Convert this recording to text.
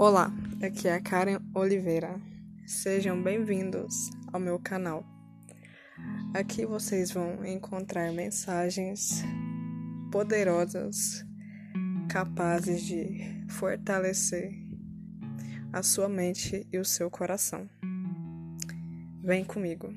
Olá, aqui é a Karen Oliveira. Sejam bem-vindos ao meu canal. Aqui vocês vão encontrar mensagens poderosas capazes de fortalecer a sua mente e o seu coração. Vem comigo.